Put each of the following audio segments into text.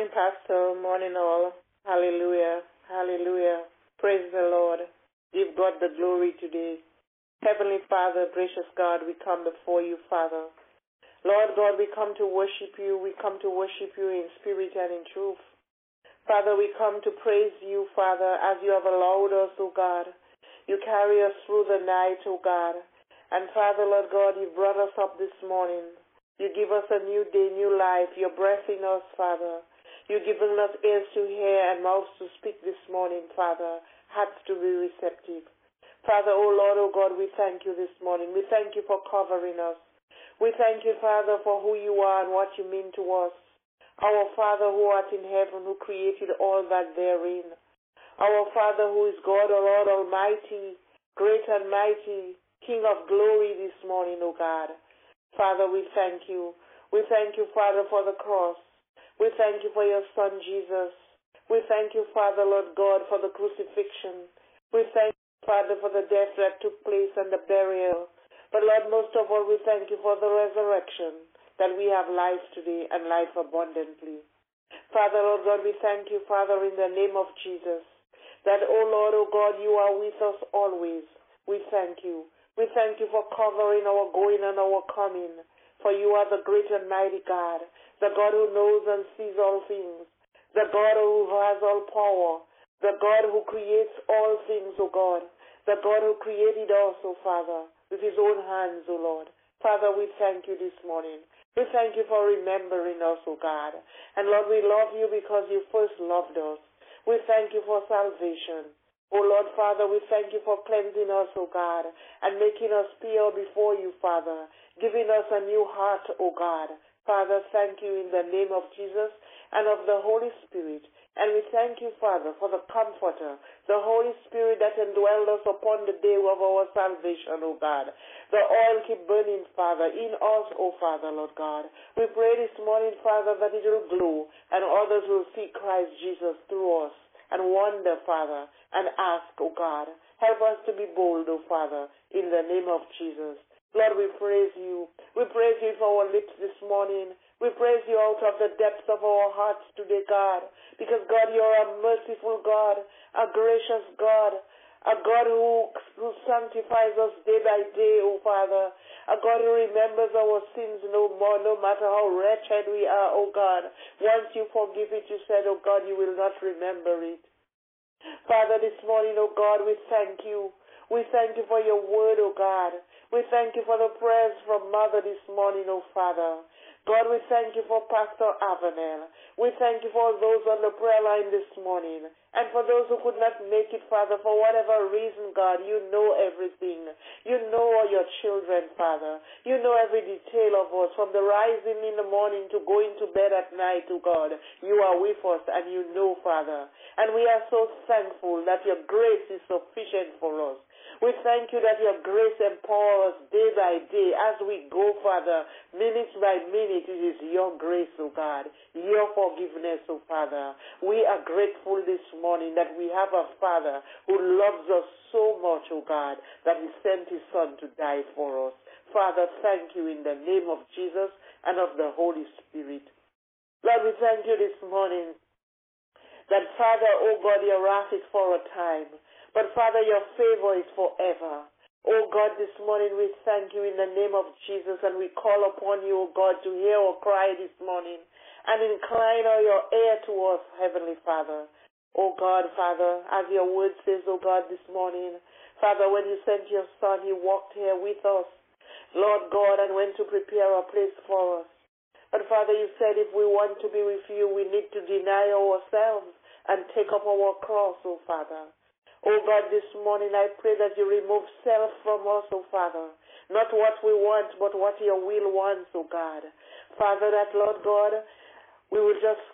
Morning, Pastor. Morning, all. Hallelujah. Hallelujah. Praise the Lord. Give God the glory today. Heavenly Father, gracious God, we come before you, Father. Lord God, we come to worship you. We come to worship you in spirit and in truth. Father, we come to praise you, Father, as you have allowed us, O God. You carry us through the night, O God. And Father, Lord God, you brought us up this morning. You give us a new day, new life. You're breathing us, Father. You're giving us ears to hear and mouths to speak this morning, Father. Hearts to be receptive. Father, oh Lord, oh God, we thank you this morning. We thank you for covering us. We thank you, Father, for who you are and what you mean to us. Our Father who art in heaven, who created all that therein. Our Father who is God, O Lord Almighty, great and mighty, King of glory this morning, O God. Father, we thank you. We thank you, Father, for the cross. We thank you for your Son, Jesus. We thank you, Father, Lord God, for the crucifixion. We thank you, Father, for the death that took place and the burial. But Lord, most of all, we thank you for the resurrection, that we have life today and life abundantly. Father, Lord God, we thank you, Father, in the name of Jesus, that, oh Lord, oh God, you are with us always. We thank you. We thank you for covering our going and our coming. For you are the great and mighty God, the God who knows and sees all things, the God who has all power, the God who creates all things, O God, the God who created us, O Father, with his own hands, O Lord. Father, we thank you this morning. We thank you for remembering us, O God. And Lord, we love you because you first loved us. We thank you for salvation. O Lord Father, we thank you for cleansing us, O God, and making us pure before you, Father, giving us a new heart, O God. Father, thank you in the name of Jesus and of the Holy Spirit. And we thank you, Father, for the Comforter, the Holy Spirit that indwelled us upon the day of our salvation, O God. The oil keep burning, Father, in us, O Father, Lord God. We pray this morning, Father, that it will glow and others will see Christ Jesus through us and wonder, Father, and ask, O God. Help us to be bold, O Father, in the name of Jesus. Lord, we praise you. We praise you for our lips this morning. We praise you out of the depths of our hearts today, God. Because, God, you're a merciful God, a gracious God, a God who, who sanctifies us day by day, O Father. A God who remembers our sins no more, no matter how wretched we are, O God. Once you forgive it, you said, O God, you will not remember it. Father, this morning, O God, we thank you. We thank you for your word, O God. We thank you for the prayers from Mother this morning, O Father. God, we thank you for Pastor Avenel. We thank you for those on the prayer line this morning. And for those who could not make it, Father, for whatever reason, God, you know everything. You know all your children, Father. You know every detail of us, from the rising in the morning to going to bed at night, to God. You are with us and you know, Father. And we are so thankful that your grace is sufficient for us. We thank you that your grace empowers us day by day as we go, Father, minute by minute. It is your grace, O oh God, your forgiveness, O oh Father. We are grateful this morning that we have a Father who loves us so much, O oh God, that he sent his Son to die for us. Father, thank you in the name of Jesus and of the Holy Spirit. Lord, we thank you this morning that, Father, O God, your wrath is for a time. But Father, your favor is forever. Oh God, this morning we thank you in the name of Jesus and we call upon you, oh God, to hear our cry this morning and incline your ear to us, Heavenly Father. Oh God, Father, as your word says, oh God, this morning, Father, when you sent your Son, he walked here with us, Lord God, and went to prepare a place for us. But Father, you said if we want to be with you, we need to deny ourselves and take up our cross, oh Father. Oh God, this morning I pray that you remove self from us, oh Father. Not what we want, but what your will wants, oh God. Father, that Lord God, we will just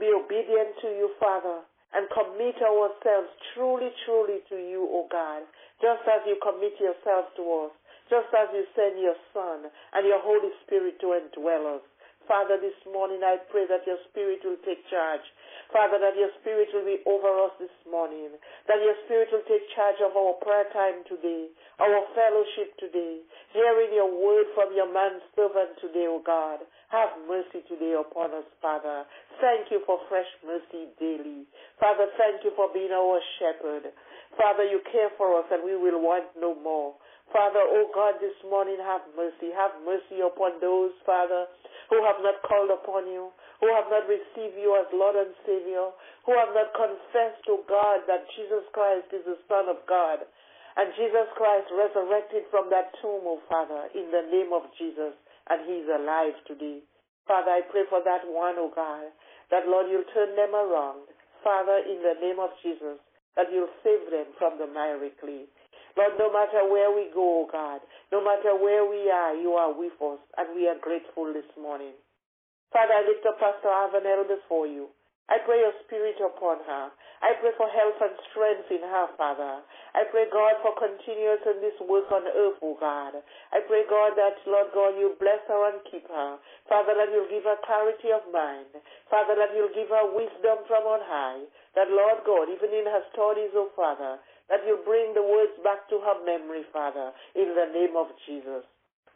be obedient to you, Father, and commit ourselves truly, truly to you, oh God. Just as you commit yourself to us, just as you send your Son and your Holy Spirit to indwell us. Father, this morning I pray that your Spirit will take charge Father, that your Spirit will be over us this morning, that your Spirit will take charge of our prayer time today, our fellowship today, hearing your word from your man servant today, O God. Have mercy today upon us, Father. Thank you for fresh mercy daily. Father, thank you for being our shepherd. Father, you care for us and we will want no more. Father, oh God, this morning have mercy. Have mercy upon those, Father, who have not called upon you, who have not received you as Lord and Savior, who have not confessed to God that Jesus Christ is the Son of God. And Jesus Christ resurrected from that tomb, oh Father, in the name of Jesus, and He is alive today. Father, I pray for that one, oh God, that Lord, you'll turn them around. Father, in the name of Jesus, that you'll save them from the miry clay. Lord, no matter where we go, oh God, no matter where we are, you are with us, and we are grateful this morning. Father, I lift up Pastor Avanel before you. I pray your spirit upon her. I pray for health and strength in her, Father. I pray, God, for continuous in this work on earth, oh God. I pray, God, that, Lord God, you bless her and keep her. Father, that you'll give her clarity of mind. Father, that you'll give her wisdom from on high. That, Lord God, even in her studies, oh Father, that you'll bring the words back to her memory, Father, in the name of Jesus.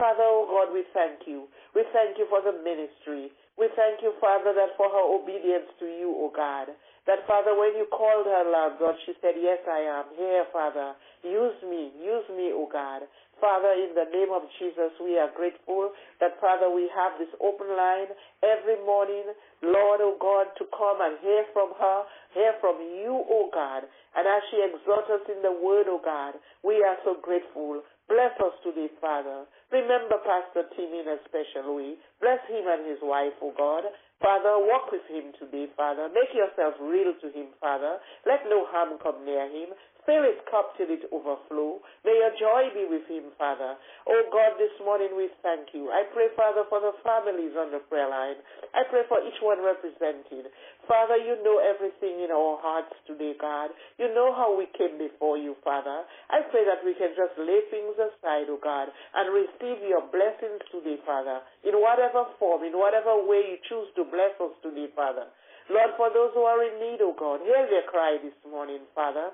Father, oh God, we thank you. We thank you for the ministry. We thank you, Father, that for her obedience to you, O God. That, Father, when you called her, Lord God, she said, Yes, I am here, Father. Use me. Use me, O God. Father, in the name of Jesus, we are grateful that, Father, we have this open line every morning, Lord, O God, to come and hear from her, hear from you, O God. And as she exhorts us in the word, O God, we are so grateful. Bless us today, Father. Remember Pastor Tim in special way. Bless him and his wife, O God. Father, walk with him today, Father. Make yourself real to him, Father. Let no harm come near him. Fill his cup till it overflow. May your joy be with him, Father. Oh God, this morning we thank you. I pray, Father, for the families on the prayer line. I pray for each one represented. Father, you know everything in our hearts today, God. You know how we came before you, Father. I pray that we can just lay things aside, oh God, and receive your blessings today, Father, in whatever form, in whatever way you choose to bless us today, Father. Lord, for those who are in need, oh God, hear their cry this morning, Father.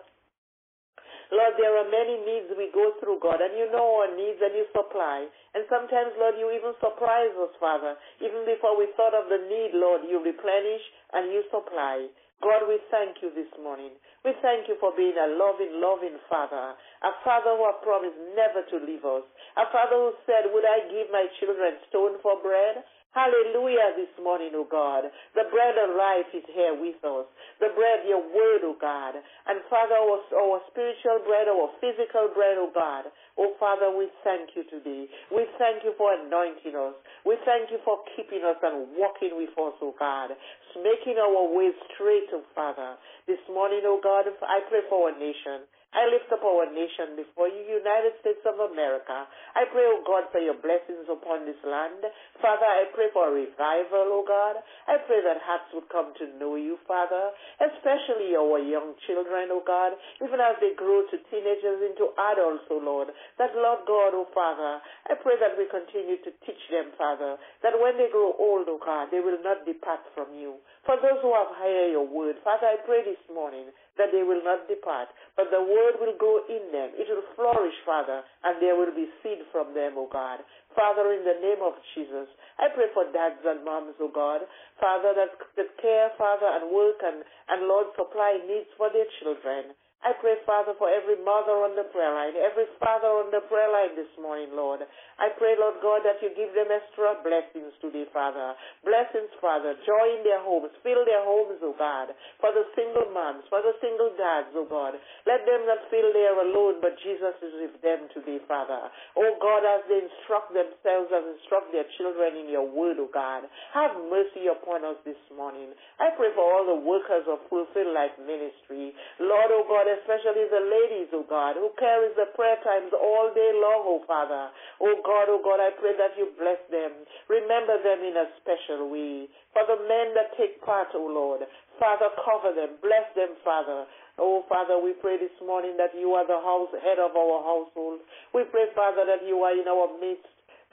Lord, there are many needs we go through, God, and you know our needs and you supply. And sometimes, Lord, you even surprise us, Father. Even before we thought of the need, Lord, you replenish and you supply. God, we thank you this morning. We thank you for being a loving, loving Father. A Father who has promised never to leave us. A Father who said, Would I give my children stone for bread? Hallelujah this morning, O God. The bread of life is here with us. The bread, your word, O God. And Father, our, our spiritual bread, our physical bread, O God. Oh Father, we thank you today. We thank you for anointing us. We thank you for keeping us and walking with us, O God. Making our way straight, O Father. This morning, O God, I pray for our nation. I lift up our nation before you, United States of America. I pray, O God, for your blessings upon this land. Father, I pray for a revival, O God. I pray that hearts would come to know you, Father, especially our young children, O God, even as they grow to teenagers into adults, O Lord. That, Lord God, O Father, I pray that we continue to teach them, Father, that when they grow old, O God, they will not depart from you. For those who have heard your word, Father, I pray this morning that they will not depart, but the word will go in them. It will flourish, Father, and there will be seed from them, O God. Father, in the name of Jesus, I pray for dads and moms, O God. Father, that, that care, Father, and work and, and Lord, supply needs for their children. I pray, Father, for every mother on the prayer line, every father on the prayer line this morning, Lord. I pray, Lord God, that you give them extra blessings today, Father. Blessings, Father. Joy in their homes. Fill their homes, O God. For the single moms, for the single dads, O God. Let them not feel they are alone, but Jesus is with them today, Father. Oh God, as they instruct themselves and instruct their children in your word, O God. Have mercy upon us this morning. I pray for all the workers of Fulfill Life Ministry. Lord, O God, especially the ladies, O God, who carries the prayer times all day long, O Father. O God, oh God, I pray that you bless them. Remember them in a special way. For the men that take part, O Lord, Father, cover them. Bless them, Father. Oh, Father, we pray this morning that you are the house, head of our household. We pray, Father, that you are in our midst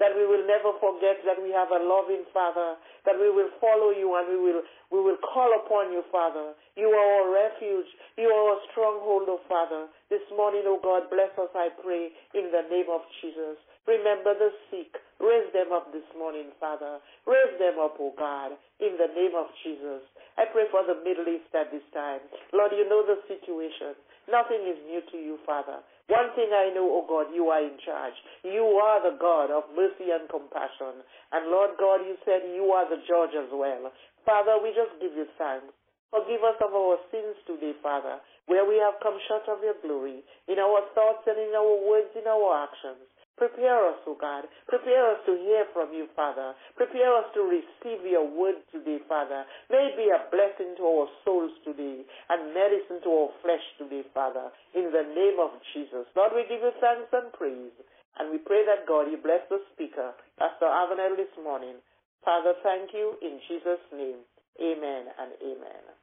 that we will never forget that we have a loving Father, that we will follow you and we will we will call upon you, Father. You are our refuge. You are our stronghold, O Father. This morning, O God, bless us, I pray, in the name of Jesus. Remember the sick. Raise them up this morning, Father. Raise them up, O God, in the name of Jesus. I pray for the Middle East at this time. Lord, you know the situation. Nothing is new to you, Father. One thing I know, oh God, you are in charge. You are the God of mercy and compassion. And Lord God, you said you are the judge as well. Father, we just give you thanks. Forgive us of our sins today, Father, where we have come short of your glory, in our thoughts and in our words, in our actions. Prepare us, O God. Prepare us to hear from you, Father. Prepare us to receive your word today, Father. May it be a blessing to our souls today and medicine to our flesh today, Father. In the name of Jesus. Lord, we give you thanks and praise. And we pray that God, you bless the speaker, Pastor Avenel, this morning. Father, thank you in Jesus' name. Amen and amen.